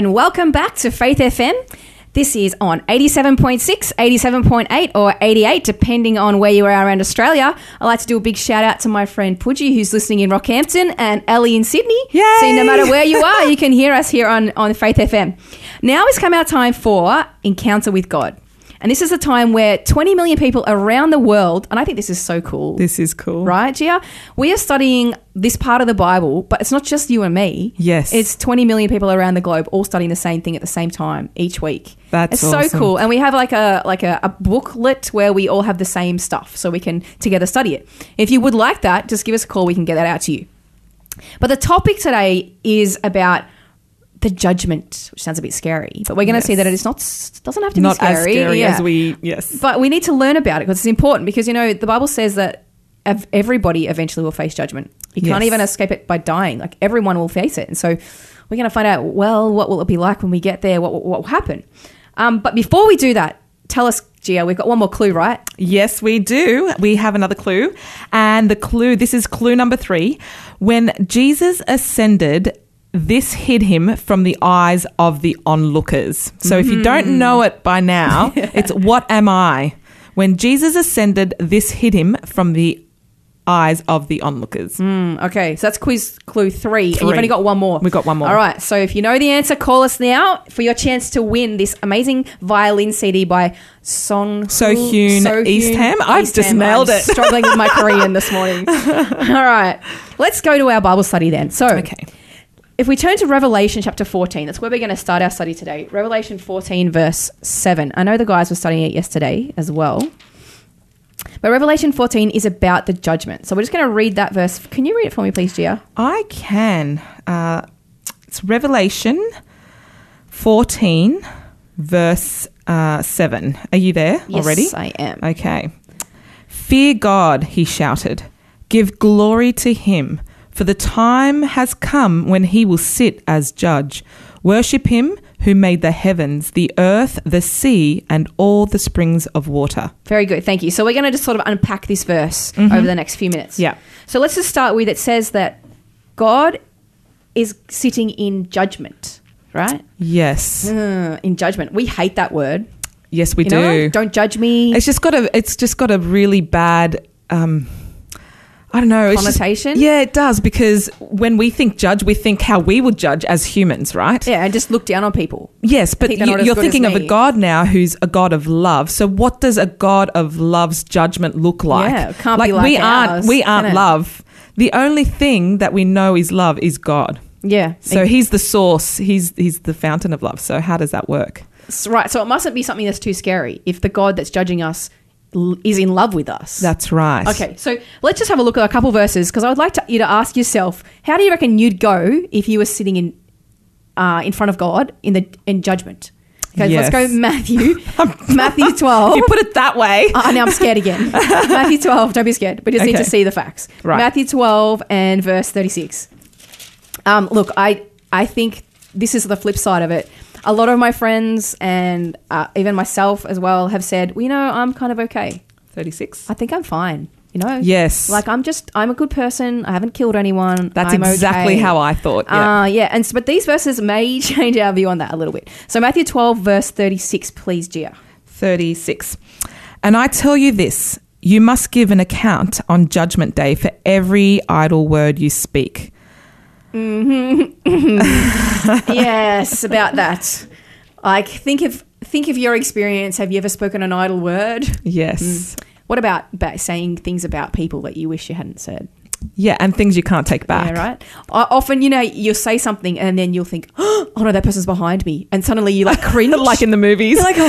and welcome back to Faith FM. This is on 87.6, 87.8, or 88, depending on where you are around Australia. I'd like to do a big shout out to my friend Pudgy, who's listening in Rockhampton, and Ellie in Sydney. Yay! So no matter where you are, you can hear us here on, on Faith FM. Now has come our time for Encounter with God. And this is a time where 20 million people around the world, and I think this is so cool. This is cool. Right, Gia? We are studying this part of the Bible, but it's not just you and me. Yes. It's 20 million people around the globe all studying the same thing at the same time each week. That's it's so cool. And we have like a like a, a booklet where we all have the same stuff so we can together study it. If you would like that, just give us a call, we can get that out to you. But the topic today is about the judgment, which sounds a bit scary, but we're going to Yes. see that it is not doesn't have to Not be scary. as scary Yeah. as we. Yes. But we need to learn about it because it's important because, you know, the Bible says that everybody eventually will face judgment. You can't even escape it by dying. Like everyone will face it. And so we're going to find out, well, what will it be like when we get there? What, what will happen? Um, but before we do that, tell us, Gia, we've got one more clue, right? Yes, we do. We have another clue. And the clue this is clue number three. When Jesus ascended, this hid him from the eyes of the onlookers. So if you don't know it by now, it's what am I? When Jesus ascended, this hid him from the eyes of the onlookers. Mm, okay, so that's quiz clue three, and you've only got one more. We've got one more. All right, so if you know the answer, call us now for your chance to win this amazing violin CD by Song Sohyun Eastham. I've just nailed it. Struggling with my Korean this morning. All right, let's go to our Bible study then. So, Okay. If we turn to Revelation chapter 14, that's where we're going to start our study today. Revelation 14, verse 7. I know the guys were studying it yesterday as well. But Revelation 14 is about the judgment. So we're just going to read that verse. Can you read it for me, please, Gia? I can. Uh, it's Revelation 14, verse uh, 7. Are you there already? Yes, I am. Okay. Fear God, he shouted. Give glory to him, for the time has come when he will sit as judge. Worship him who made the heavens, the earth, the sea, and all the springs of water. Very good. Thank you. So we're going to just sort of unpack this verse over the next few minutes. Mm-hmm. Yeah. So let's just start with it says that God is sitting in judgment, right? Yes. Uh, in judgment. We hate that word. Yes, we You do. know? Don't judge me. It's just got a. It's just got a really bad. Um, I don't know. it's just- Connotation? yeah, it does because when we think judge, we think how we would judge as humans, right? yeah, and just look down on people. Yes, but you, you're thinking of a. God now who's a God of love. So, what does a God of love's judgment look like? Yeah, it can't be like we ours, aren't. We aren't love. The only thing that we know is love is God. Yeah. So he's the source. He's he's the fountain of love. So how does that work? Right. So it mustn't be something that's too scary if the God that's judging us is in love with us. That's right. Okay, so let's just have a look at a couple verses because I would like to, you to ask yourself, how do you reckon you'd go if you were sitting in uh, in front of God in the in judgment? Okay, Yes. let's go Matthew, Matthew twelve. You put it that way. Uh, now I'm scared again. Matthew 12, don't be scared. We just need to see the facts. Right. Matthew 12 and verse 36. Um, look, I, I think this is the flip side of it. A lot of my friends and uh, even myself as well have said, well, you know, I'm kind of okay. Thirty-six. I think I'm fine. You know? Yes. Like I'm just, I'm a good person. I haven't killed anyone. That's I'm exactly okay. how I thought. Yeah. Uh, yeah, and but these verses may change our view on that a little bit. So Matthew 12, verse 36, please, Gia. 36. And I tell you this you must give an account on Judgment Day for every idle word you speak. Mm-hmm. yes, about that. Like think of think of your experience. Have you ever spoken an idle word? Yes. Mm. What about, about saying things about people that you wish you hadn't said? Yeah, and things you can't take back. Yeah, right. O- Often, you know, you'll say something and then you'll think, "Oh no, that person's behind me," and suddenly you like cringe, like in the movies. You're like, "Oh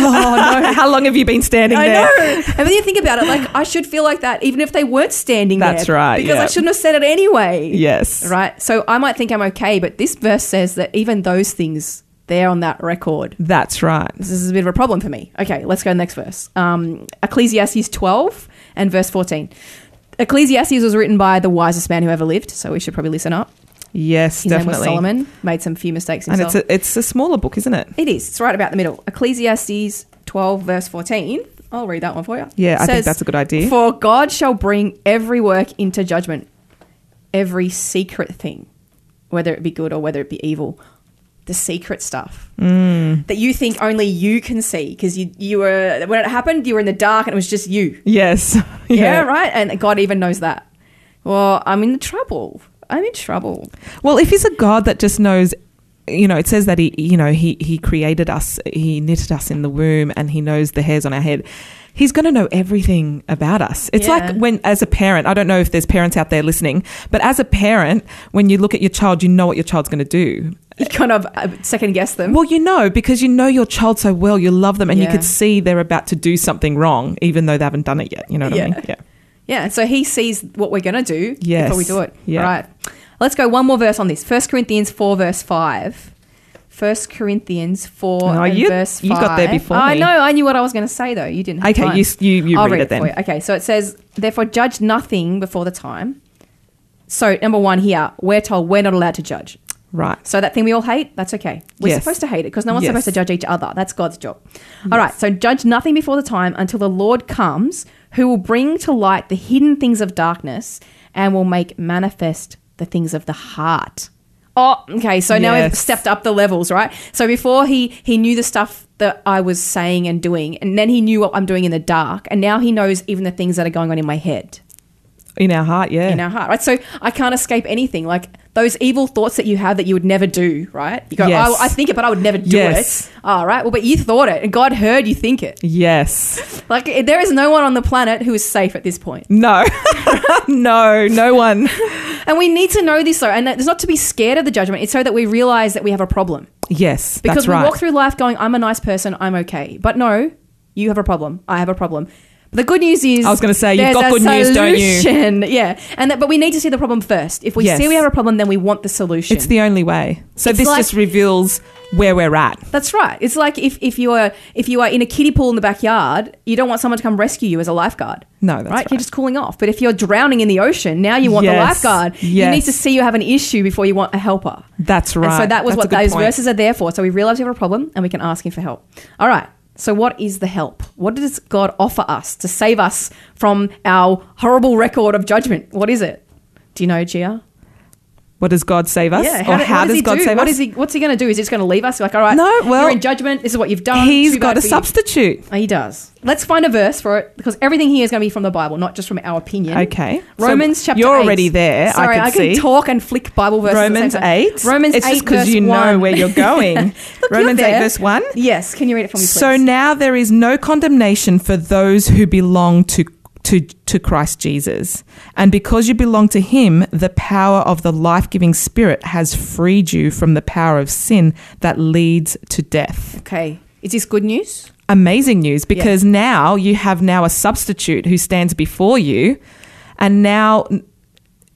no." How long have you been standing I there? know. And then you think about it, like I should feel like that, even if they weren't standing there. That's right, Because I shouldn't have said it anyway. Yes. Right. So I might think I'm okay, but this verse says that even those things, they're on that record. That's right. This is a bit of a problem for me. Okay, let's go to the next verse. Um, Ecclesiastes 12 and verse 14. Ecclesiastes was written by the wisest man who ever lived, so we should probably listen up. Yes, His definitely. name was Solomon. Made some few mistakes And himself. it's a, it's a smaller book, isn't it? it is. It's right about the middle. Ecclesiastes 12 verse 14. I'll read that one for you. Yeah, I think Says, that's a good idea. For God shall bring every work into judgment, every secret thing, whether it be good or whether it be evil. The secret stuff Mm. that you think only you can see because you you were when it happened you were in the dark and it was just you. Yes. Yeah, right. And God even knows that. Well, I'm in trouble. I'm in trouble. Well, if he's a God that just knows, you know, it says that he, you know, he he created us, he knitted us in the womb, and he knows the hairs on our head. He's going to know everything about us. It's Yeah. like when, as a parent, I don't know if there's parents out there listening, but as a parent, when you look at your child, you know what your child's going to do. You kind of uh, second guess them. Well, you know, because you know your child so well, you love them, and you Yeah. could see they're about to do something wrong, even though they haven't done it yet. You know what I mean? Yeah. Yeah, so he sees what we're going to do Yes. before we do it. Yeah. All right. Let's go one more verse on this. 1 Corinthians 4, verse 5. 1 Corinthians 4 Oh, you- verse 5. you got there before I know. I knew what I was going to say, though. You didn't have Okay, you, you, you I'll read, it then. for you. Okay, so it says, therefore, judge nothing before the time. So, number one here, we're told we're not allowed to judge. Right. So that thing we all hate, that's okay. We're Yes. supposed to hate it because no one's Yes. supposed to judge each other. That's God's job. All right. So judge nothing before the time until the Lord comes, who will bring to light the hidden things of darkness and will make manifest the things of the heart. Oh, okay. So now we've stepped up the levels, right? So before he he knew the stuff that I was saying and doing, and then he knew what I'm doing in the dark, and now he knows even the things that are going on in my head In our heart, yeah. in our heart, right? So I can't escape anything. Like those evil thoughts that you have that you would never do, right? You go, Yes. oh, I think it, but I would never do Yes. it. All right. Well, but you thought it, and God heard you think it. yes. Like eh, there is no one on the planet who is safe at this point, No. no, no one. and we need to know this though. And it's not to be scared of the judgment; it's so that we realize that we have a problem. Yes, Because we right. walk through life going, "I'm a nice person, I'm okay," but no, you have a problem. I have a problem. The good news is, I was gonna say, you've got good news, don't you? Yeah, and that, but we need to see the problem first. If we Yes. see we have a problem, then we want the solution. it's the only way. So It's this like- just reveals where we're at. That's right. It's like if, if you are if you are in a kiddie pool in the backyard, you don't want someone to come rescue you as a lifeguard. No, that's right? right. You're just cooling off. But if you're drowning in the ocean, now you want the Yes. lifeguard. You need to see you have an issue before you want a helper. That's right. And so that was That's what those point. verses are there for. So we realize we have a problem and we can ask him for help. All right. So what is the help? What does God offer us to save us from our horrible record of judgment? What is it? Do you know, Gia? What does God save us? Yeah. or do- how does, he God do? save What us? is he? What's he going to do? Is he just going to leave us? Like, all right, No, well- you're in judgment. This is what you've done. He's got a substitute. Oh, he does. Let's find a verse for it because everything here is going to be from the Bible, not just from our opinion. Okay. So Romans chapter. You're 8. already there. Sorry, I I, can can see. talk and flick Bible verses. Romans 8. Romans it's 8 just because you know 1. where you're going. Look, you're Romans 8, there. verse 1. Yes, can you read it for me, please? So now there is no condemnation for those who belong to, to, to Christ Jesus. And because you belong to him, the power of the life giving spirit has freed you from the power of sin that leads to death. okay, is this good news? Amazing news because now you have now a substitute who stands before you and now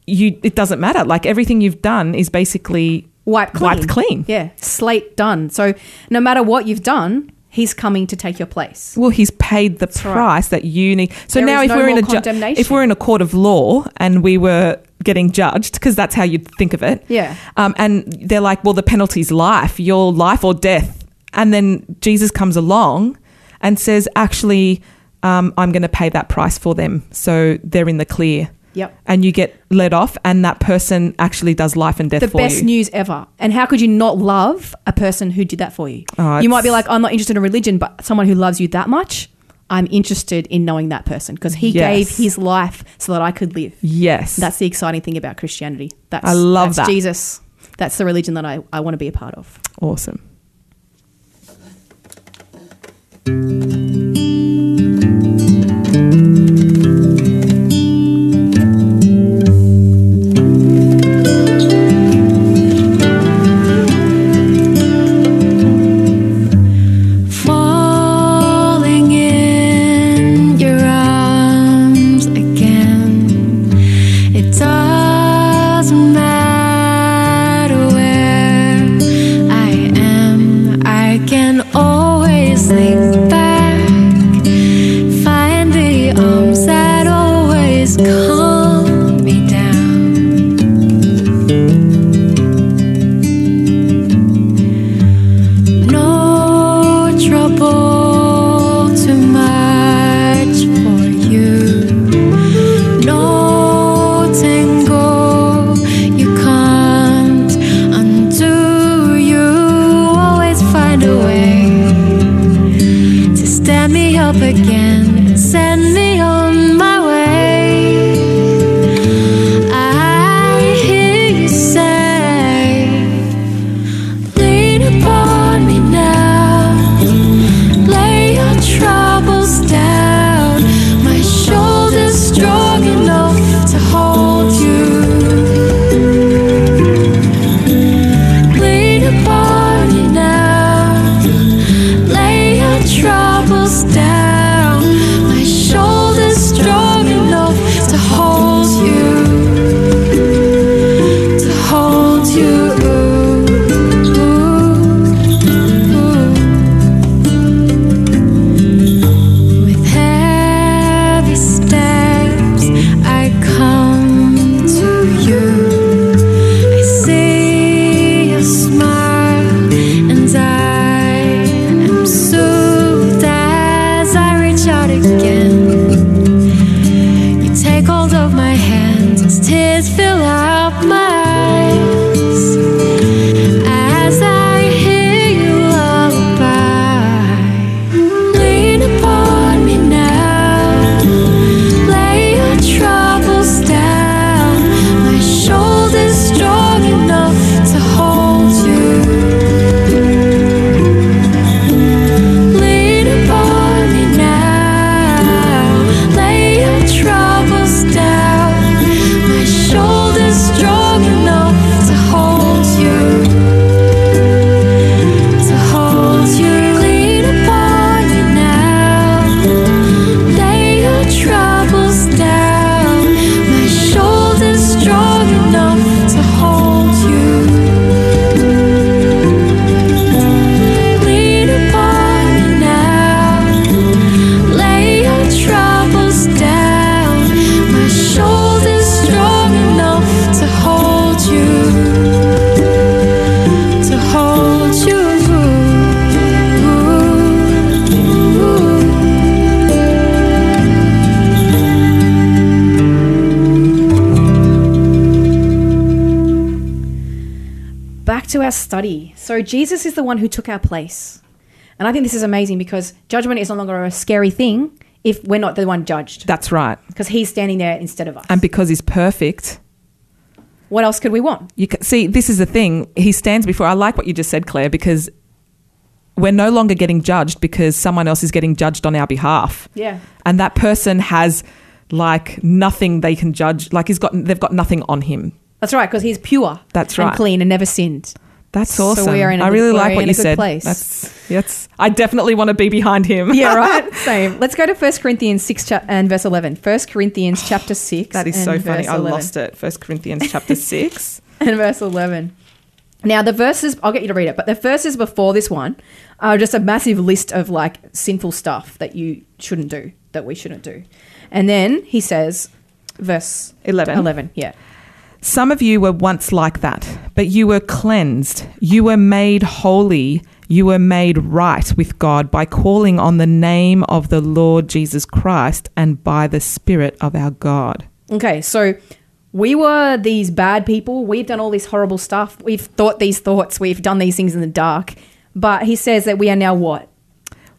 you it doesn't matter like everything you've done is basically Wiped clean. Wiped clean. Yeah, slate done. So no matter what you've done, he's coming to take your place. Well, he's paid the right. price that you need. So There now, if no we're in a ju- if we're in a court of law and we were getting judged, because that's how you'd think of it. Yeah. Um, and they're like, well, the penalty's life, your life or death. And then Jesus comes along and says, actually, um, I'm going to pay that price for them, so they're in the clear. Yep. And you get let off, and that person actually does life and death for you. The for best you. news ever. And how could you not love a person who did that for you? Oh, you might be like, I'm not interested in religion, but someone who loves you that much, I'm interested in knowing that person because he Yes. gave his life so that I could live. yes. That's the exciting thing about Christianity. That's, I love that's that. Jesus. That's the religion that I, I want to be a part of. awesome. Jesus is the one who took our place. And I think this is amazing because judgment is no longer a scary thing if we're not the one judged. That's right. Because he's standing there instead of us. And because he's perfect, what else could we want? you can, see this is the thing. He stands before. I like what you just said, Claire, because we're no longer getting judged because someone else is getting judged on our behalf, Yeah. and that person has like nothing they can judge. Like he's got, they've got nothing on him. That's right, because he's pure. That's And right. clean and never sinned. That's So awesome. we are in a I really like what you said. place. That's that's. I definitely want to be behind him. Yeah, right? Same. Let's go to 1 Corinthians 6 cha- and verse 11. 1 Corinthians oh, chapter 6. that is so funny. I lost it. First Corinthians chapter six. and verse 11. Now, the verses, I'll get you to read it, but the verses before this one are just a massive list of like sinful stuff that you shouldn't do, that we shouldn't do. And then he says, verse 11. 11, yeah. Some of you were once like that, but you were cleansed. You were made holy. You were made right with God by calling on the name of the Lord Jesus Christ and by the Spirit of our God. Okay, so we were these bad people. We've done all this horrible stuff. We've thought these thoughts. We've done these things in the dark. But he says that we are now what?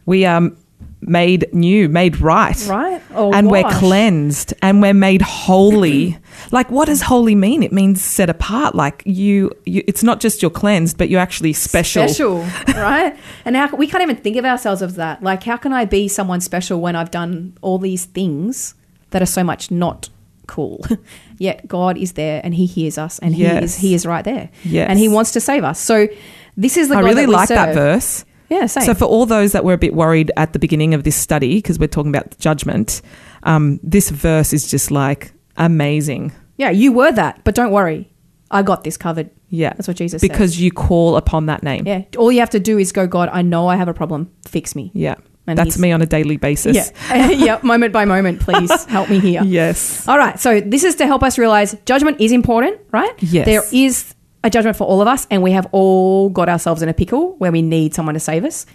We are made new, made right. Right? Or and we're cleansed and we're made holy. like what does holy mean? It means set apart. Like you, you it's not just you're cleansed, but you're actually special. Special, right? And how we can't even think of ourselves as that. Like, how can I be someone special when I've done all these things that are so much not cool? Yet God is there and He hears us, and He Yes. is He is right there, Yes. and He wants to save us. So this is the I God really like that verse. Yeah, same. So, for all those that were a bit worried at the beginning of this study, because we're talking about judgment, um, this verse is just like amazing. yeah, you were that, but don't worry, I got this covered. Yeah. That's what Jesus said. Because you call upon that name. Yeah, all you have to do is go, God, I know I have a problem. Fix me. Yeah. And That's me on a daily basis. Yeah, yeah, moment by moment, please help me here. Yes. All right, so this is to help us realize judgment is important, right? Yes. There is a judgment for all of us, and we have all got ourselves in a pickle where we need someone to save us.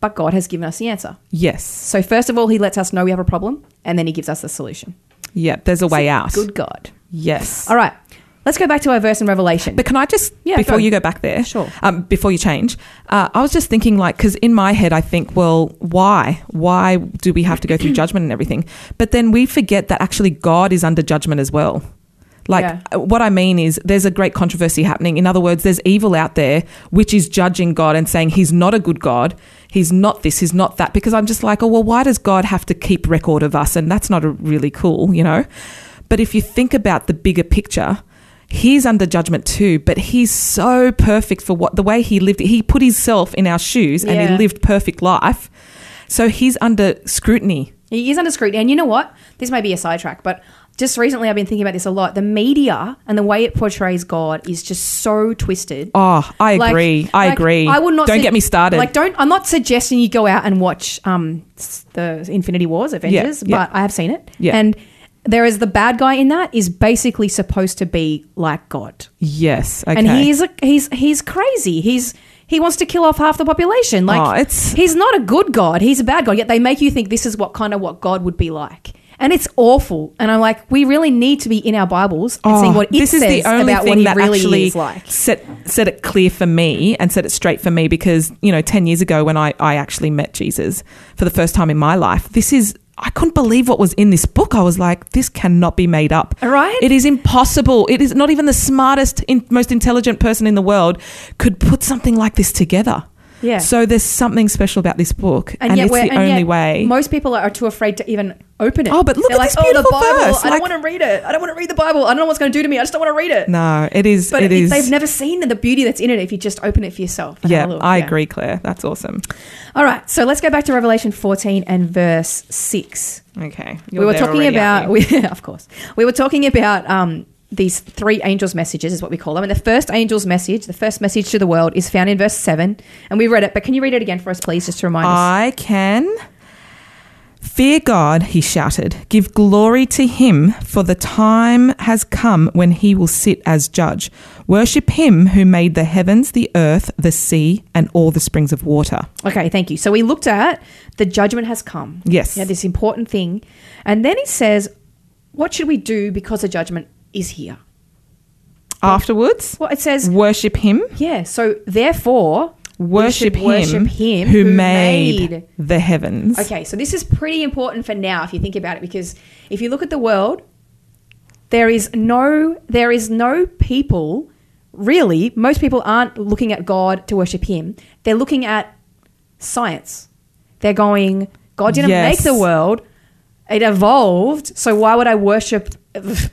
But God has given us the answer. Yes. So, first of all, He lets us know we have a problem, and then He gives us the solution. Yeah. There's a way out. Good God. Yes. All right. let's go back to our verse in Revelation. But can I just, Yeah, before go. you go back there, Sure. um, before you change, uh, I was just thinking, like, because in my head, I think, well, why? Why do we have to go through judgment and everything? But then we forget that actually God is under judgment as well. Like, Yeah. uh, what I mean is, there's a great controversy happening. In other words, there's evil out there which is judging God and saying he's not a good God. He's not this, he's not that. Because I'm just like, oh, well, why does God have to keep record of us? And that's not a really cool, you know? But if you think about the bigger picture, he's under judgment too, but he's so perfect for what the way he lived. He put himself in our shoes and he lived perfect life. So he's under scrutiny. He is under scrutiny. And you know what? This may be a sidetrack, but just recently I've been thinking about this a lot. The media and the way it portrays God is just so twisted. Oh, I Like- agree. I like, agree. I would not. Don't su- get me started. Like, don't. I'm not suggesting you go out and watch um the Infinity Wars Avengers, yeah. but I have seen it. Yeah. And there is the bad guy in that is basically supposed to be like God, yes. Okay. and he's a, he's he's crazy. He's he wants to kill off half the population. Like Oh, it's- he's not a good God. He's a bad God. Yet they make you think this is what kind of what God would be like. And it's awful. And I'm like, we really need to be in our Bibles and seeing Oh, what it oh, this says is the only about thing what he that really actually is like. set set it clear for me and set it straight for me because you know ten years ago when I I actually met Jesus for the first time in my life, this is. I couldn't believe what was in this book. I was like, this cannot be made up. Right? It is impossible. It is not even the smartest, in, most intelligent person in the world could put something like this together. Yeah. So there's something special about this book, and, it's we're- the only yet way. Most people are too afraid to even open it. Oh, but look They're at like, this oh, the beautiful Bible. verse, I like- don't want to read it. I don't want to read the Bible. I don't know what's going to do to me. I just don't want to read it. no, it is. But it is. they've never seen the beauty that's in it if you just open it for yourself. yeah, look. I Yeah. agree, Claire. That's awesome. All right, so let's go back to Revelation 14 and verse 6. Okay, we were talking about, we, of course, we were talking about um, these three angels' messages, is what we call them. And the first angel's message, the first message to the world, is found in verse 7. And we read it, but can you read it again for us, please, just to remind us? I can. Fear God, he shouted. Give glory to him, for the time has come when he will sit as judge. Worship him who made the heavens, the earth, the sea, and all the springs of water. Okay, thank you. So we looked at the judgment has come. Yes. Yeah, this important thing. And then he says, what should we do because the judgment is here? Afterwards, Well, it says, worship him. yeah, so therefore, Worship him, worship him who, who made, made- the heavens. Okay, so this is pretty important for now if you think about it because if you look at the world, there is no there is no people really most people aren't looking at God to worship him. They're looking at science. They're going God didn't Yes. make the world. It evolved, so why would I worship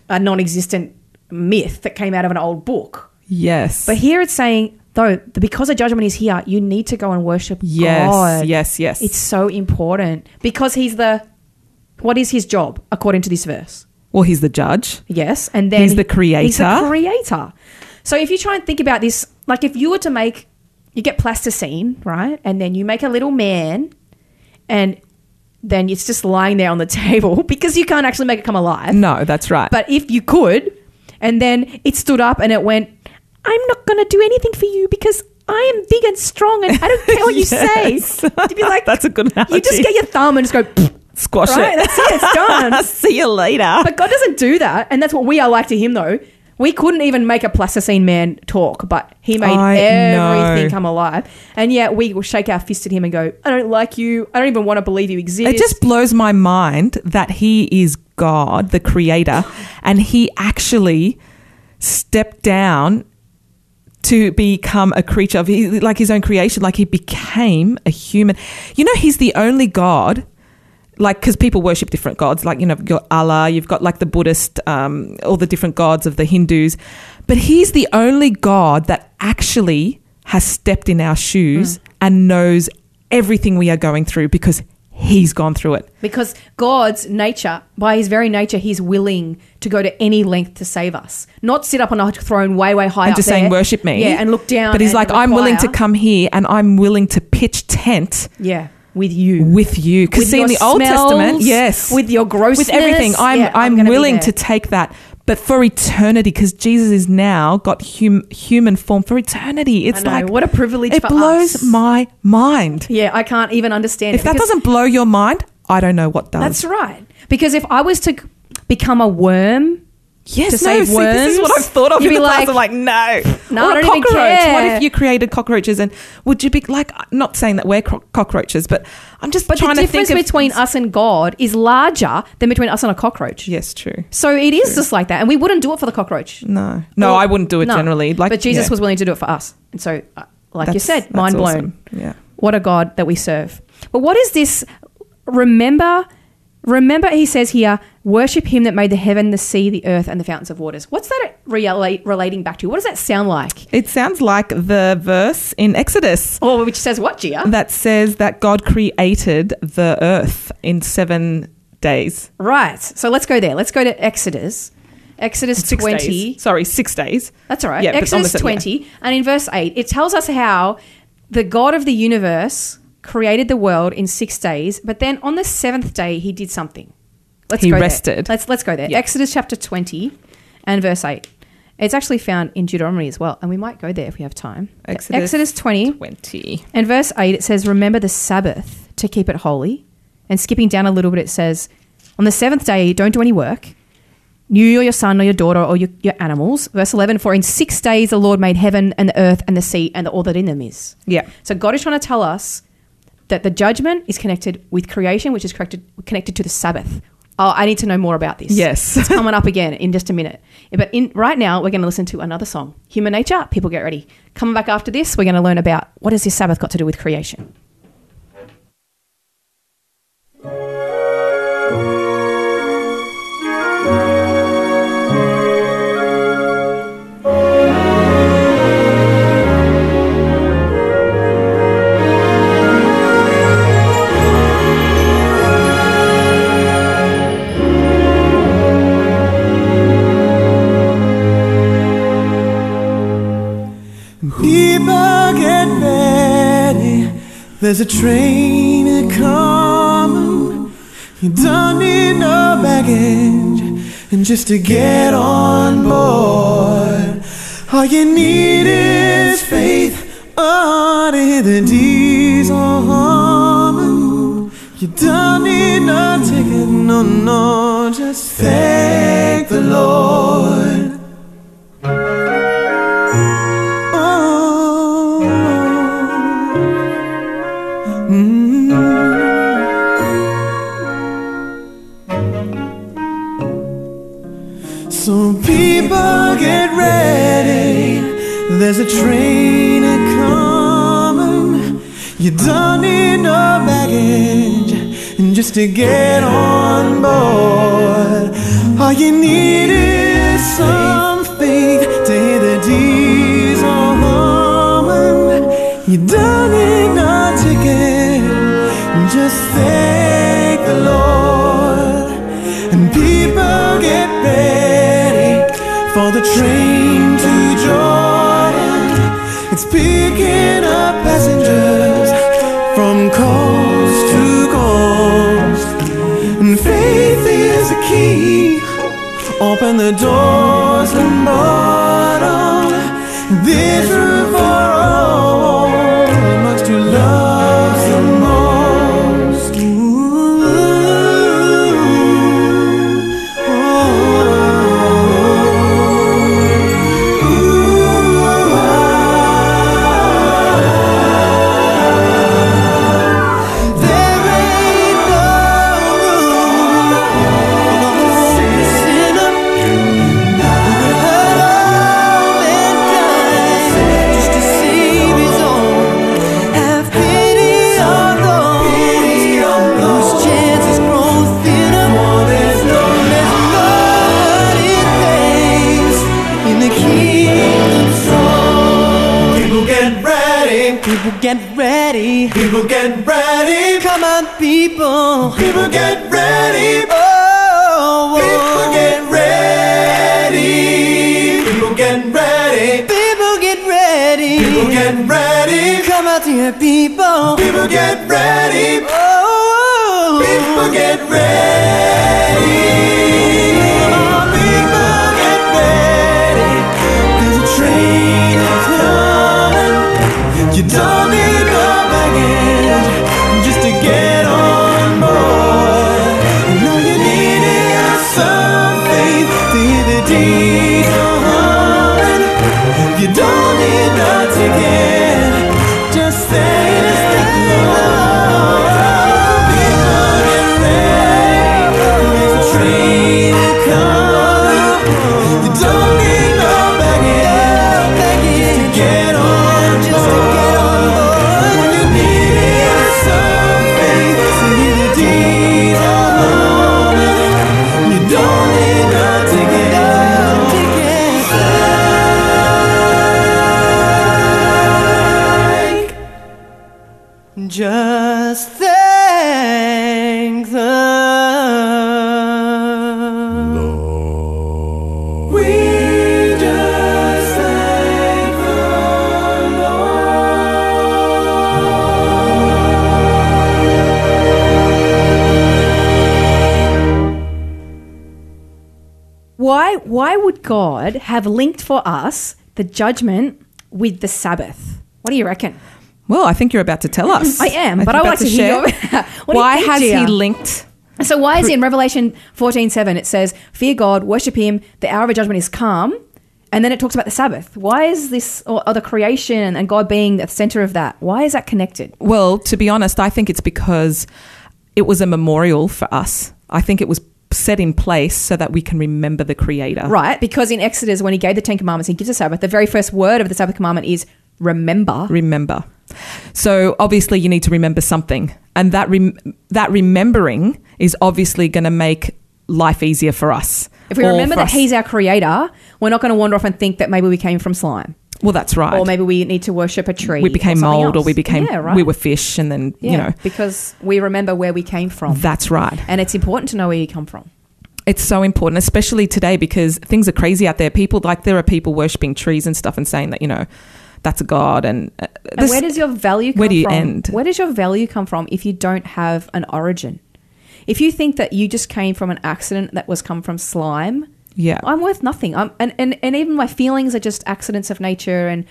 a non-existent myth that came out of an old book? Yes. But here it's saying though because the judgment is here, you need to go and worship yes, God. yes, yes. It's so important because he's the. What is his job according to this verse? well, he's the judge. Yes, and then He's the creator. He's the creator. So if you try and think about this, like if you were to make, you get plasticine, right, and then you make a little man, and then it's just lying there on the table because you can't actually make it come alive. No, that's right. But if you could, and then it stood up and it went, I'm not going to do anything for you because I am big and strong and I don't care what you Yes. say. To be like, that's a good analogy. you just get your thumb and just go, squash right? it. That's it. It's done. See you later. but God doesn't do that, and that's what we are like to Him, though. We couldn't even make a plasticine man talk, but He made I everything know. come alive, and yet we will shake our fist at Him and go, "I don't like you. I don't even want to believe you exist." It just blows my mind that he is God, the creator, and he actually stepped down to become a creature of he- like his own creation, like he became a human. You know, he's the only God. Like, because people worship different gods, like you know, you've got Allah, you've got like the Buddhist, um, all the different gods of the Hindus, but he's the only God that actually has stepped in our shoes and knows everything we are going through because he's gone through it. because God's nature, by His very nature, He's willing to go to any length to save us, not sit up on a throne way, way high and just there. saying worship me. yeah, and look down. But he's like, I'm willing to come here and I'm willing to pitch tent yeah, with you. with you. Because see, in the Old Testament, yes, with your grossness, with everything, I'm yeah, I'm, be willing to take that. But for eternity, because Jesus is now got hum, human form for eternity. It's I know, like what a privilege It blows us. my mind. Yeah, I can't even understand. If that doesn't blow your mind, I don't know what does. That's right. Because if I was to become a worm Yes, to no, save see, worms. This is what I've thought of You'd in be the past. like, I'm like, no, No, or I a don't even cockroach. care. What if you created cockroaches and would you be like? Not saying that we're cro- cockroaches, but I'm just But trying to difference think of between us and God is larger than between us and a cockroach. Yes, true. So it is just like that, and we wouldn't do it for the cockroach. No, no, Well, I wouldn't do it no. generally. Like, but Jesus yeah. was willing to do it for us, and so, uh, like you said, that's mind blown. awesome. Yeah. What a God that we serve. But what is this? Remember, remember, he says here, worship him that made the heaven, the sea, the earth, and the fountains of waters. What's that relate, relating back to? What does that sound like? It sounds like the verse in Exodus Or which says what, Gia? that says that God created the earth in seven days. Right. So let's go there. Let's go to Exodus. Exodus Six 20. days. Sorry, six days. That's all right. Yeah, but on the Exodus se- 20. And in verse 8, it tells us how the God of the universe created the world in six days, but then on the seventh day, he did something. Let's He go there. rested. Let's, let's go there. Yeah. Exodus chapter 20 and verse 8. It's actually found in Deuteronomy as well, and we might go there if we have time. Exodus Exodus 20 Twenty. and verse 8, it says, Remember the Sabbath to keep it holy. And skipping down a little bit, it says, On the seventh day, don't do any work. You or your son or your daughter or your, your animals. Verse 11, For in six days the Lord made heaven and the earth and the sea and all that in them is. Yeah. So God is trying to tell us that the judgment is connected with creation, which is connected, connected to the Sabbath. Oh, I need to know more about this. Yes. It's coming up again in just a minute. But in right now, we're going to listen to another song, Human Nature. People get ready. Coming back after this, we're going to learn about what has this Sabbath got to do with creation. There's a train a coming. You don't need no baggage, and just to get on board, all you need is faith. Oh, to hear the diesel humming. You don't need no ticket, no, no, just thank the Lord. Don't need no baggage, just to get on board, all you need is some faith to hear the diesel humming. You don't need no ticket, just thank the Lord. And people get ready for the train to Jordan. It's picking Open the doors and on this room people. People get ready. Oh, people oh. get ready. People get ready. People get ready. People get ready. Come out here, people. People get ready. Oh, people get ready. People get ready. 'Cause the train coming. You don't need no baggage just to get again. God have linked for us the judgment with the Sabbath? What do you reckon? Well, I think you're about to tell us. I am, but I would about like to hear share? You Why think, has he linked? So why is it in Revelation 14:7 it says, "Fear God, worship him, the hour of judgment is come." And then it talks about the Sabbath. Why is this or, or the creation and God being at the center of that? Why is that connected? Well, to be honest, I think it's because it was a memorial for us. I think it was set in place so that we can remember the Creator. Right, because in Exodus when he gave the 10 commandments, he gives a Sabbath. The very first word of the Sabbath commandment is remember. Remember. So obviously, you need to remember something, and that rem- that remembering is obviously going to make life easier for us. If we remember that us- he's our creator, we're not going to wander off and think that maybe we came from slime. well, that's right. Or maybe we need to worship a tree. we became or mold, or we became yeah, right. we were fish, and then yeah, you know because we remember where we came from. that's right. and it's important to know where you come from. It's so important, especially today, because things are crazy out there. People like there are people worshiping trees and stuff, and saying that you know that's a god, and, uh, And where does your value come where do you from? end? Where does your value come from if you don't have an origin? If you think that you just came from an accident that was come from slime, yeah, I'm worth nothing. I'm, and, and, and even my feelings are just accidents of nature. And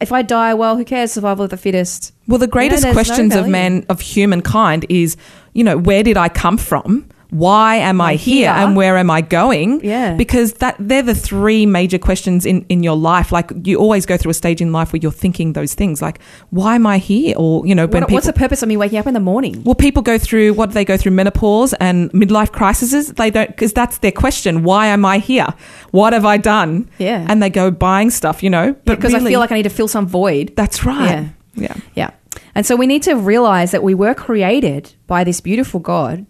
if I die, well, who cares? Survival of the fittest. Well, the greatest there's no questions of value. man of humankind is, you know, where did I come from? Why am I here, here. and where am I going? Yeah. Because that they're the three major questions in in your life. Like you always go through a stage in life where you're thinking those things, like why am I here? Or you know, when What, people what's the purpose of me waking up in the morning? well, people go through what do they go through menopause and midlife crises. They don't because that's their question. Why am I here? What have I done? Yeah. and they go buying stuff, you know. But Because I really, feel like I need to fill some void. that's right. Yeah. yeah. Yeah. And so we need to realize that we were created by this beautiful God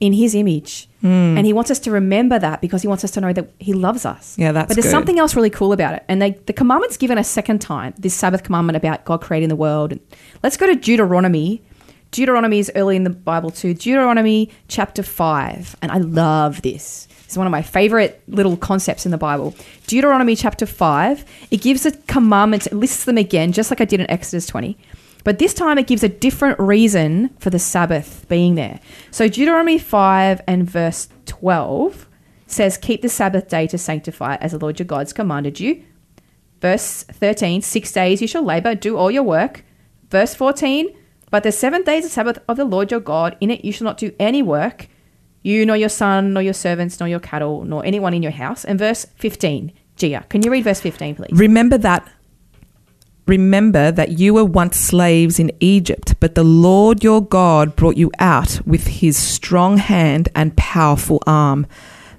in his image. Hmm. And he wants us to remember that because he wants us to know that he loves us. Yeah, that's But there's good. something else really cool about it. And they, the commandment's given a second time, this Sabbath commandment about God creating the world. And let's go to Deuteronomy. Deuteronomy is early in the Bible too. Deuteronomy chapter 5. And I love this. It's one of my favorite little concepts in the Bible. Deuteronomy chapter 5, it gives the commandments, it lists them again, just like I did in Exodus 20. But this time it gives a different reason for the Sabbath being there. So Deuteronomy 5 and verse 12 says, Keep the Sabbath day to sanctify it as the Lord your God's commanded you. Verse 13, six days you shall labor, do all your work. Verse 14, but the seventh day is the Sabbath of the Lord your God. In it you shall not do any work, you nor your son, nor your servants, nor your cattle, nor anyone in your house. And verse 15, Gia, can you read verse 15, please? Remember that Remember that you were once slaves in Egypt, but the Lord your God brought you out with his strong hand and powerful arm.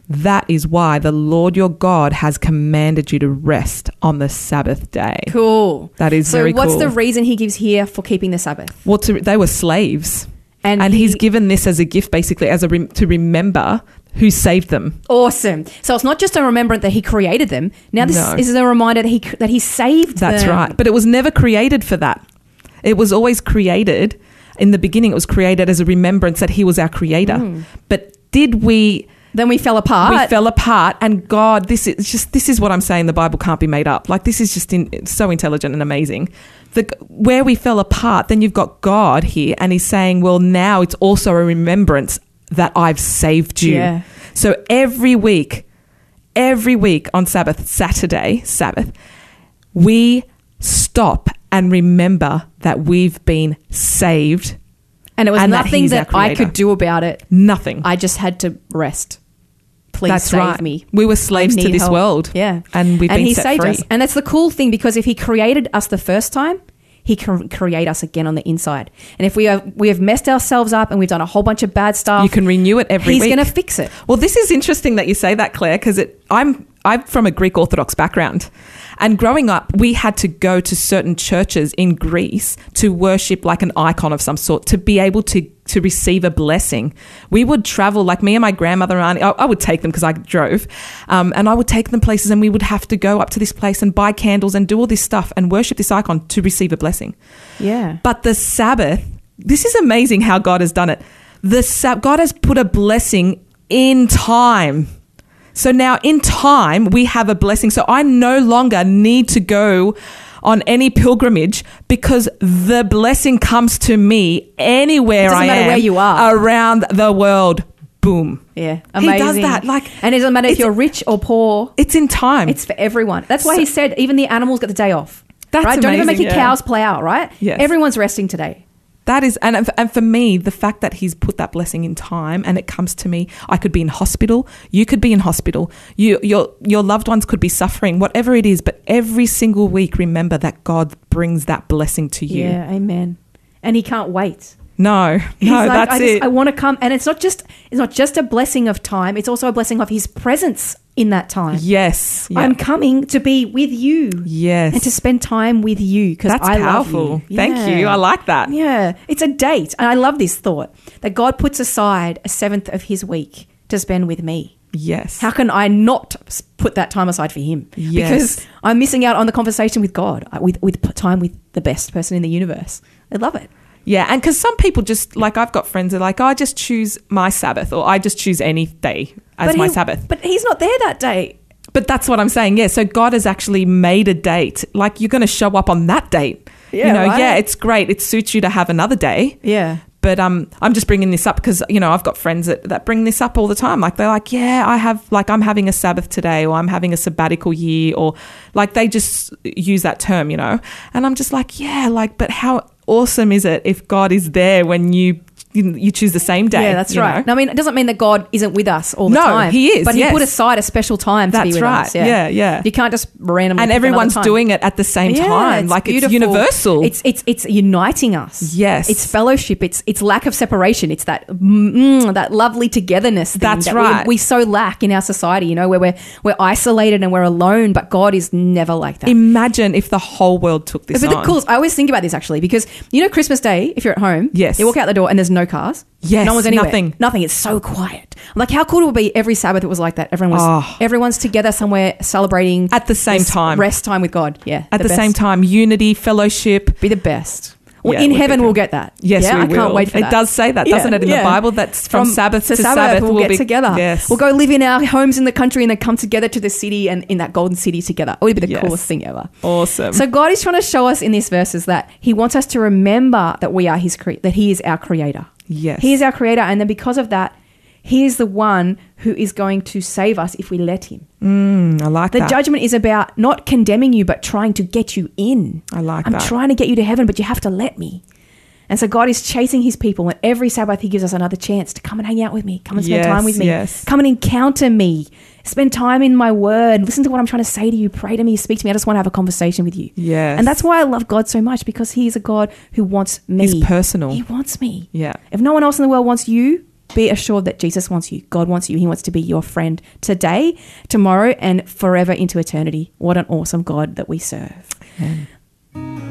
That is why the Lord your God has commanded you to rest on the Sabbath day. Cool. That is so very what's cool. the reason he gives here for keeping the Sabbath? Well, to, they were slaves. And And, he- he's given this as a gift, basically, as a rem- to remember who saved them. Awesome. So it's not just a remembrance that he created them. Now this No. is a reminder that he that he saved them. That's them. right. But it was never created for that. It was always created in the beginning. It was created as a remembrance that He was our Creator. Mm. But did we? Then we fell apart. we fell apart, and God. This is just. This is what I'm saying. The Bible can't be made up. Like this is just in, it's so intelligent and amazing. The where we fell apart, then you've got God here, and He's saying, "Well, now it's also a remembrance that I've saved you." Yeah. So every week, every week on Sabbath, Saturday, Sabbath, we stop and remember that we've been saved. and it was and nothing he's that, I could do about it. Nothing. I just had to rest. Please That's save right. me. We were slaves to this help. world. Yeah. And we've and been he set saved free. us. And that's the cool thing because if he created us the first time, he can create us again on the inside. And if we have we have messed ourselves up and we've done a whole bunch of bad stuff, You can renew it every he's week. going to fix it. Well, this is interesting that you say that, Claire, because I'm I'm from a Greek Orthodox background, And growing up, we had to go to certain churches in Greece to worship like an icon of some sort to be able to to receive a blessing. We would travel, like me and my grandmother, and I, I would take them because I drove, um, and I would take them places, and we would have to go up to this place and buy candles and do all this stuff and worship this icon to receive a blessing. Yeah. But the Sabbath, this is amazing how God has done it. The Sab- God has put a blessing in time. So now in time we have a blessing. So I no longer need to go on any pilgrimage because the blessing comes to me anywhere It I am where you are. around the world. Boom. Yeah. He does that, like, and it doesn't matter if you're rich or poor. It's in time. It's for everyone. That's why So- he said even the animals get the day off. That's right? Don't even make your yeah. cows plow, out. right? Yes. Everyone's resting today. That is, and and for me, the fact that he's put that blessing in time, and it comes to me, I could be in hospital, you could be in hospital, you your your loved ones could be suffering, whatever it is. But every single week, remember that God brings that blessing to you. Yeah, amen. And he can't wait. No, He's no, like, that's I, just- it. I want to come, and it's not just it's not just a blessing of time. It's also a blessing of His presence in that time. yes, yeah. I'm coming to be with you yes, and to spend time with you because that's I powerful. love you. Thank Yeah. you. I like that. Yeah, it's a date, and I love this thought that God puts aside a seventh of His week to spend with me. Yes, How can I not put that time aside for Him? Yes. Because I'm missing out on the conversation with God, uh, with with time with the best person in the universe. I love it. Yeah, and because some people just like I've got friends that are like, oh, I just choose my Sabbath, or I just choose any day as my he- Sabbath. But He's not there that day. But that's what I'm saying. Yeah. So God has actually made a date. Like you're going to show up on that date. Yeah, you know, right. yeah, it's great. It suits you to have another day. Yeah. But um, I'm just bringing this up because you know I've got friends that, that bring this up all the time. Like they're like, yeah, I have like I'm having a Sabbath today, or I'm having a sabbatical year, or like they just use that term, you know. And I'm just like, yeah, like, but how awesome is it if God is there when you you, you choose the same day? Yeah, that's right. know? No, I mean, it doesn't mean that God isn't with us all the No, time. he is, But He yes. put aside a special time to be That's with right. us. Yeah, yeah. You can't just randomly. and everyone's doing it at the same Yeah, time. like it's beautiful. universal. It's it's it's uniting us. Yes. it's fellowship. It's it's lack of separation. It's that mm, that lovely togetherness. That's that right. We, so lack in our society. You know, where we're we're isolated and we're alone. But God is never like that. Imagine if the whole world took this but the on. coolest, I always think about this actually because you know Christmas Day, if you're at home, Yes. you walk out the door and there's no cars, Yes, no one's anywhere, nothing. nothing. It's so quiet. I'm like, how cool it would be every Sabbath it was like that. Everyone was, Oh. everyone's together somewhere celebrating At the same time. rest time with God. Yeah, At the, best. same time, unity, fellowship. be the best. Well, Yeah, in heaven we'll get that. Yes, yeah, I can't wait for It that. It does say that, doesn't it, in the Bible? That's from Sabbath to Sabbath we'll, we'll get be- together. Yes. we'll go live in our homes in the country and then come together to the city and in that golden city together. Oh, it would be the Yes. coolest thing ever. Awesome. So God is trying to show us in these verses that He wants us to remember that we are His cre- that He is our Creator. Yes. He is our Creator, and then because of that, He is the one who is going to save us if we let Him. Mm, I like The that. The judgment is about not condemning you, but trying to get you in. I like that. I'm trying to get you to heaven, but you have to let me. And so God is chasing His people, and every Sabbath He gives us another chance to come and hang out with me, come and spend Yes, time with me, yes. come and encounter me, spend time in my Word, listen to what I'm trying to say to you, pray to me, speak to me. I just want to have a conversation with you. Yes. And that's why I love God so much because He is a God who wants me. He's personal. He wants me. Yeah. If no one else in the world wants you, be assured that Jesus wants you. God wants you. He wants to be your friend today, tomorrow, and forever into eternity. What an awesome God that we serve. I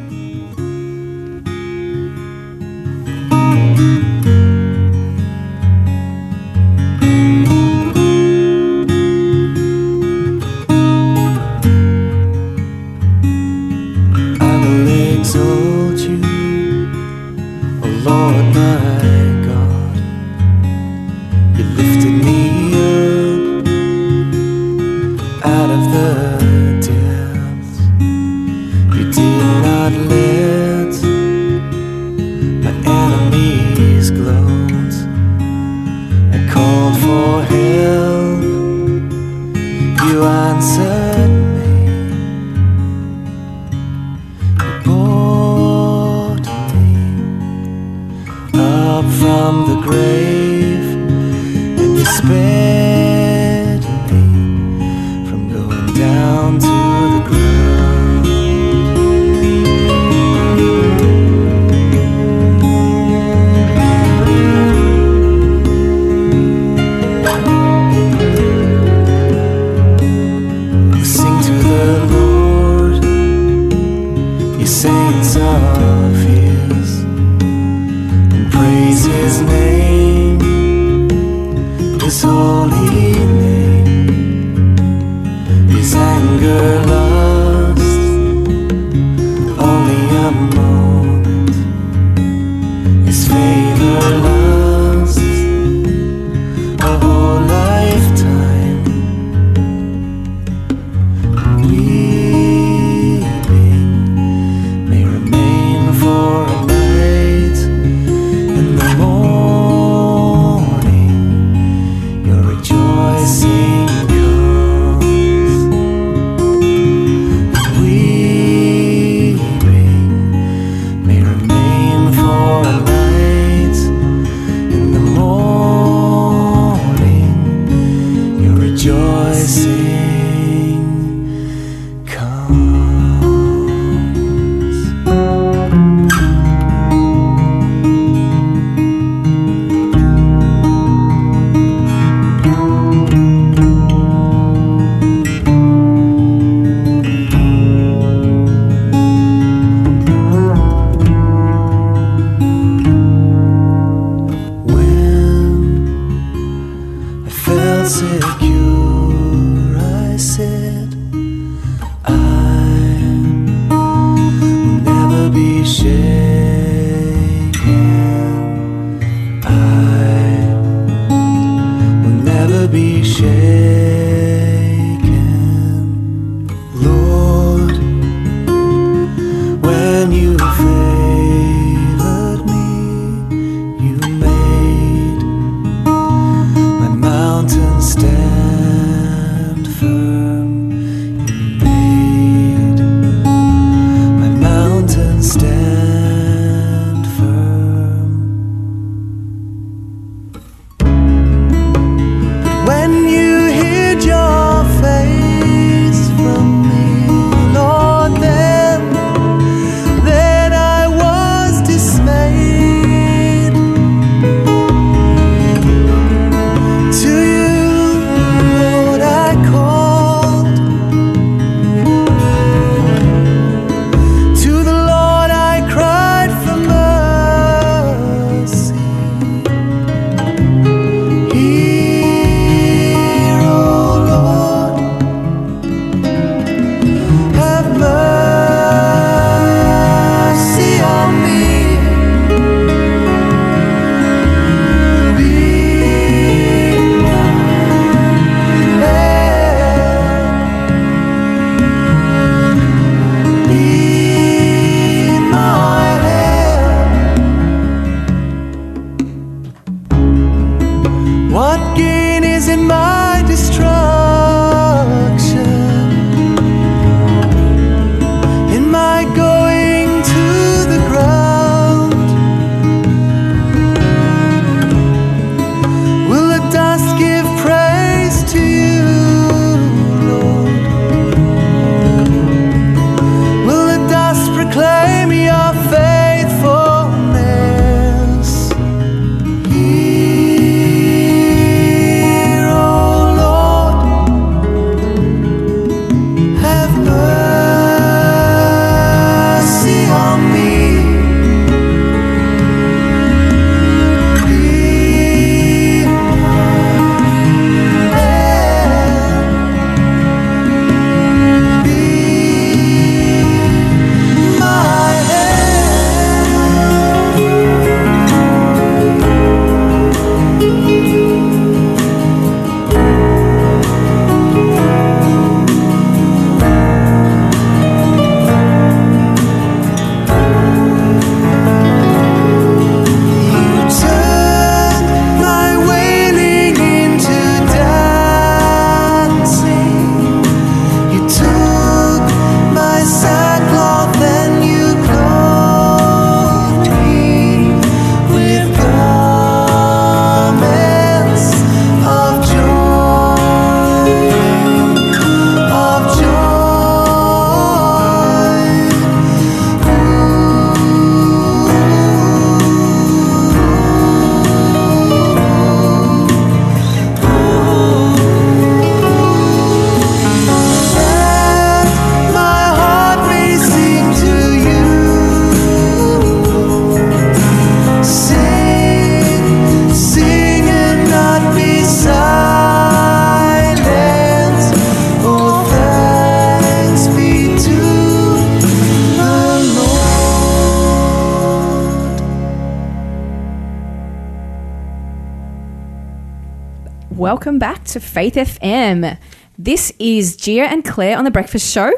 to Faith FM. This is Gia and Claire on the Breakfast Show.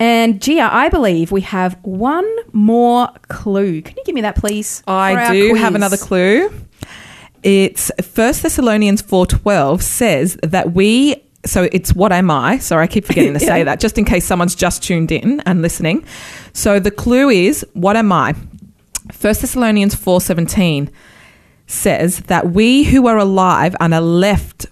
And Gia, I believe we have one more clue. Can you give me that, please? I do have another clue. It's First Thessalonians 4:12 says that we so it's what am I? Sorry, I keep forgetting to say Yeah. that just in case someone's just tuned in and listening. So the clue is what am I? First Thessalonians 4:17 says that we who are alive and are left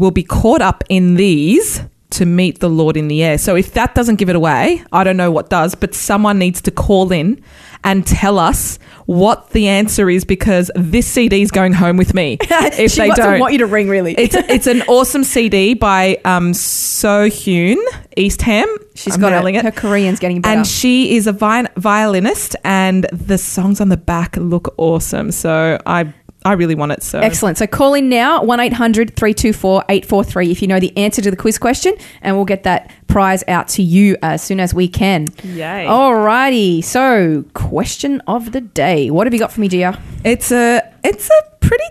will be caught up in these to meet the Lord in the air. So if that doesn't give it away, I don't know what does, but someone needs to call in and tell us what the answer is because this CD is going home with me. If they don't, want you to ring, really. it's it's an awesome CD by um, So Hyun Eastham. She's I'm got nailing it. Her Korean's getting better. and she is a vi- violinist, and the songs on the back look awesome. So I I really want it. So Excellent. So call in now, 1 800 324 843 if you know the answer to the quiz question, and we'll get that prize out to you as soon as we can. Yay. Alrighty. So, question of the day. What have you got for me, Gia? It's a it's a pretty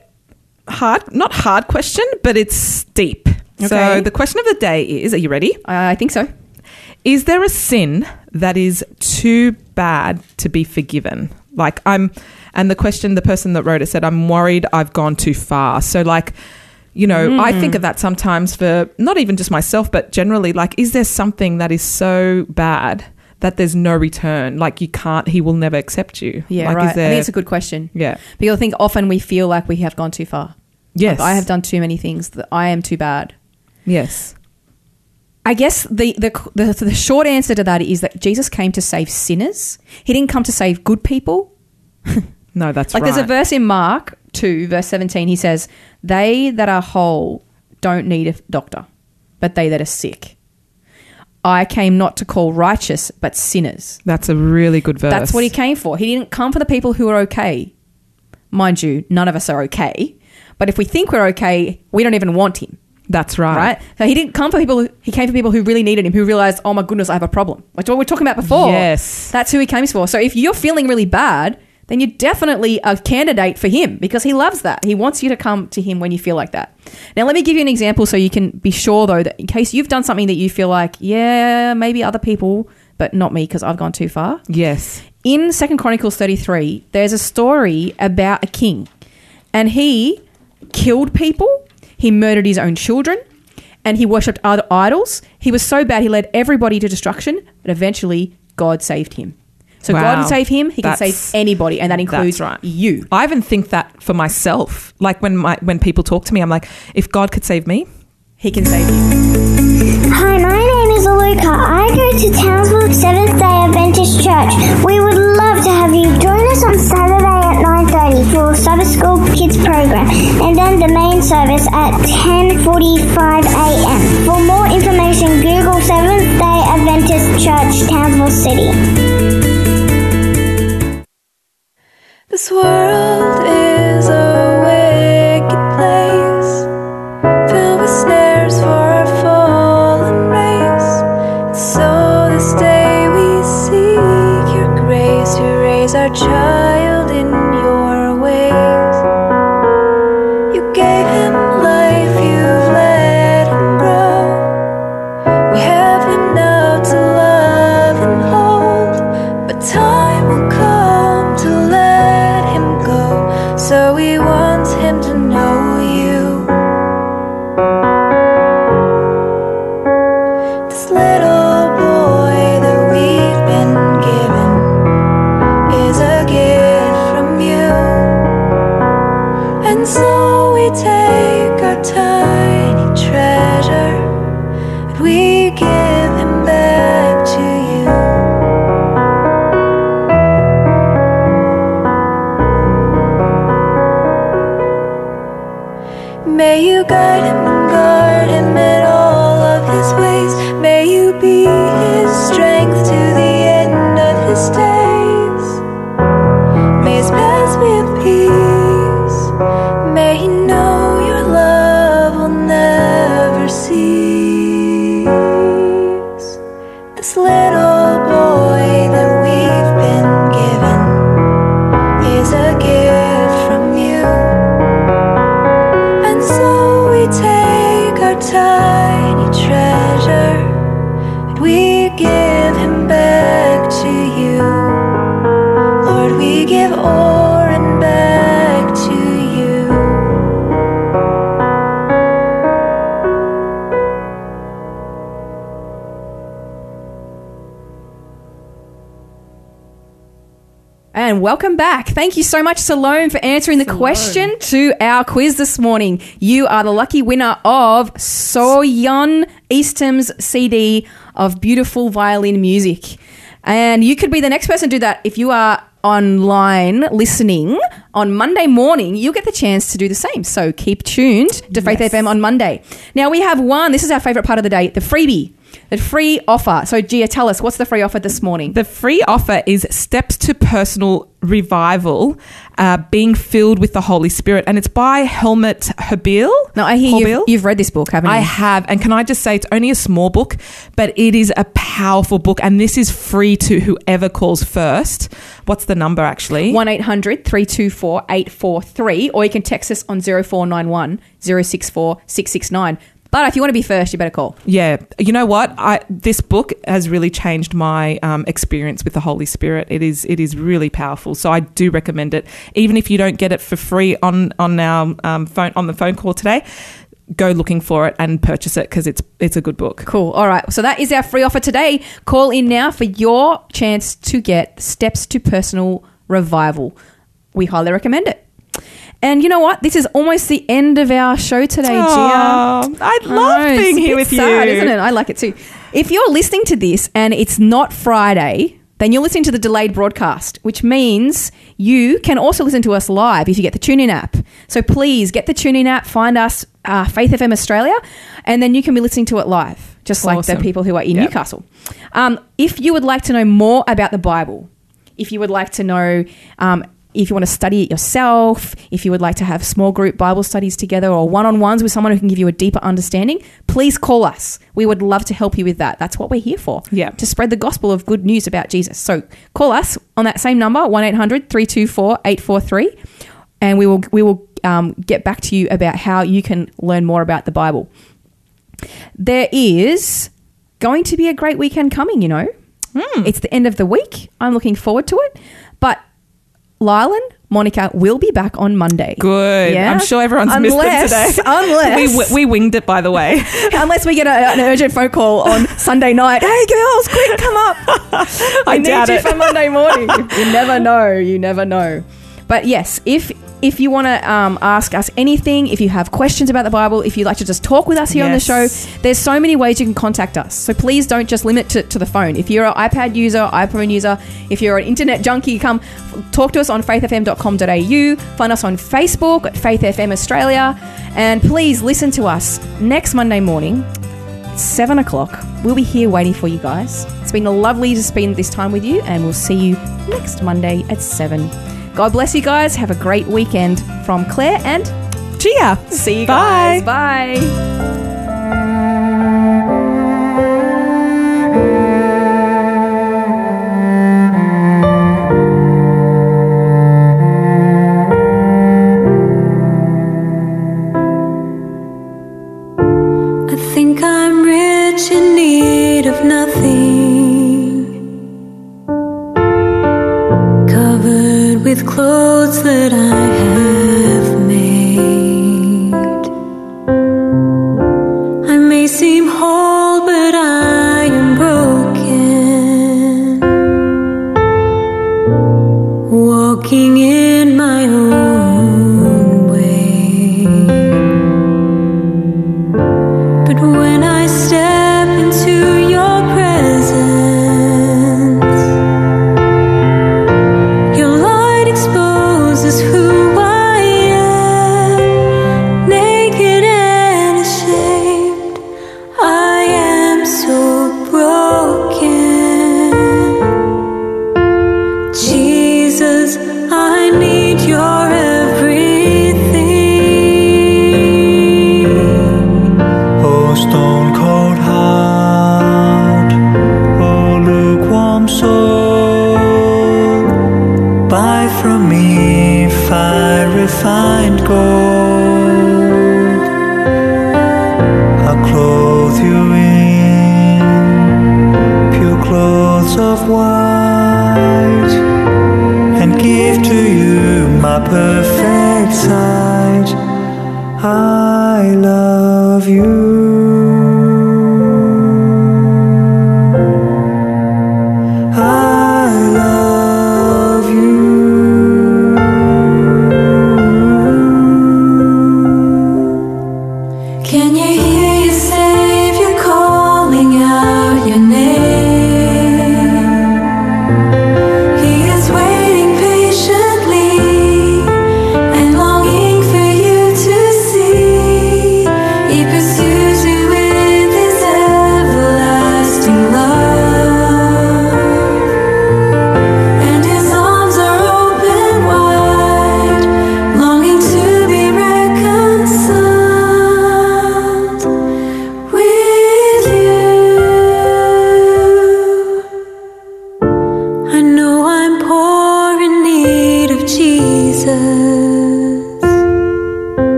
hard, not hard question, but it's steep. Okay. So the question of the day is: Are you ready? I think so. Is there a sin that is too bad to be forgiven? Like I'm, and the question, the person that wrote it said, "I'm worried I've gone too far." So like. You know, I think hmm. of that sometimes for not even just myself, but generally, like, is there something that is so bad that there's no return? Like, you can't, he will never accept you. Yeah, like, right. Is there, I think it's a good question. yeah. Because I think often we feel like we have gone too far. Yes. Like, I have done too many things that I am too bad. Yes. I guess the, the the the short answer to that is that Jesus came to save sinners. He didn't come to save good people. No, that's Like right. there's a verse in Mark 2 verse 17 he says, "They that are whole don't need a doctor, but they that are sick. I came not to call righteous, but sinners." That's a really good verse. That's what he came for. He didn't come for the people who are okay. Mind you, none of us are okay. But if we think we're okay, we don't even want him, That's right. right? So he didn't come for people. Who, he came for people who really needed him, who realized, oh my goodness, I have a problem. Like what we were talking about before. Yes. that's who he came for. So if you're feeling really bad, then you're definitely a candidate for him because he loves that. He wants you to come to him when you feel like that. Now, let me give you an example so you can be sure, though, that in case you've done something that you feel like, yeah, maybe other people, but not me because I've gone too far Yes. in Second Chronicles 33, there's a story about a king, and he killed people, he murdered his own children, and he worshipped other idols. He was so bad he led everybody to destruction, but eventually God saved him. So God can save him, he can save anybody, and that includes right. you. I even think that for myself. Like when my when people talk to me, I'm like, if God could save me, He can save you. Hi, my name is Aluka. I go to Townsville Seventh Day Adventist Church. We would love to have you join us on Saturday at 9.30 for Sabbath School Kids program and then the main service at 10.45 a.m. For more information, Google Seventh Day Adventist Church, Townsville City. This world Thank you so much, Salome, for answering the question to our quiz this morning. You are the lucky winner of Soyeon Eastam's CD of beautiful violin music. And you could be the next person to do that if you are online listening on Monday morning, you'll get the chance to do the same. So keep tuned to Faith Yes. FM on Monday. Now we have one, this is our favorite part of the day, the freebie, the free offer. So Gia, tell us, what's the free offer this morning? The free offer is Steps to Personal Revival, uh, being filled with the Holy Spirit, and it's by Helmut Haubeil. Now I hear you've, you've read this book, haven't you? I have, and can I just say it's only a small book, but it is a powerful book, and this is free to whoever calls first. What's the number actually? 1 800 324 843, or you can text us on 0491 064 669. But if you want to be first, you better call. Yeah, you know what? I this book has really changed my um, experience with the Holy Spirit. It is it is really powerful. So I do recommend it, even if you don't get it for free on on our um, phone on the phone call today. Go looking for it and purchase it because it's it's a good book. Cool. All right. So that is our free offer today. Call in now for your chance to get Steps to Personal Revival. We highly recommend it. And you know what? This is almost the end of our show today, Gia. I love know, it's being here with sad, you, isn't it? I like it too. If you're listening to this and it's not Friday, then you're listening to the delayed broadcast, which means you can also listen to us live if you get the TuneIn app. So please get the TuneIn app, find us, uh, Faith FM Australia, and then you can be listening to it live, just like the people who are in Yep. Newcastle. Um, if you would like to know more about the Bible, if you would like to know, um, if you want to study it yourself, if you would like to have small group Bible studies together or one on ones with someone who can give you a deeper understanding, please call us. We would love to help you with that. That's what we're here for. Yeah. To spread the gospel of good news about Jesus. So call us on that same number, 1 800 324 843, and we will, we will um, get back to you about how you can learn more about the Bible. There is going to be a great weekend coming, you know. Hmm. It's the end of the week. I'm looking forward to it. Lylan, Monica will be back on Monday. Good. Yeah? I'm sure everyone's Unless- missed it today. unless- we, we winged it, by the way. Unless we get a, an urgent phone call on Sunday night. Hey girls, quick, come up. I I need you it. for Monday morning. you never know. You never know. But yes, if if you want to um, ask us anything, if you have questions about the Bible, if you'd like to just talk with us here on the show, there's so many ways you can contact us. So please don't just limit to, to the phone. If you're an iPad user, iPhone user, if you're an internet junkie, come talk to us on faithfm.com.au. Find us on Facebook at Faith FM Australia. And please listen to us next Monday morning seven o'clock. We'll be here waiting for you guys. It's been lovely to spend this time with you, and we'll see you next Monday at seven. God bless you guys. Have a great weekend from Claire and Gia. see you Bye. guys. Bye.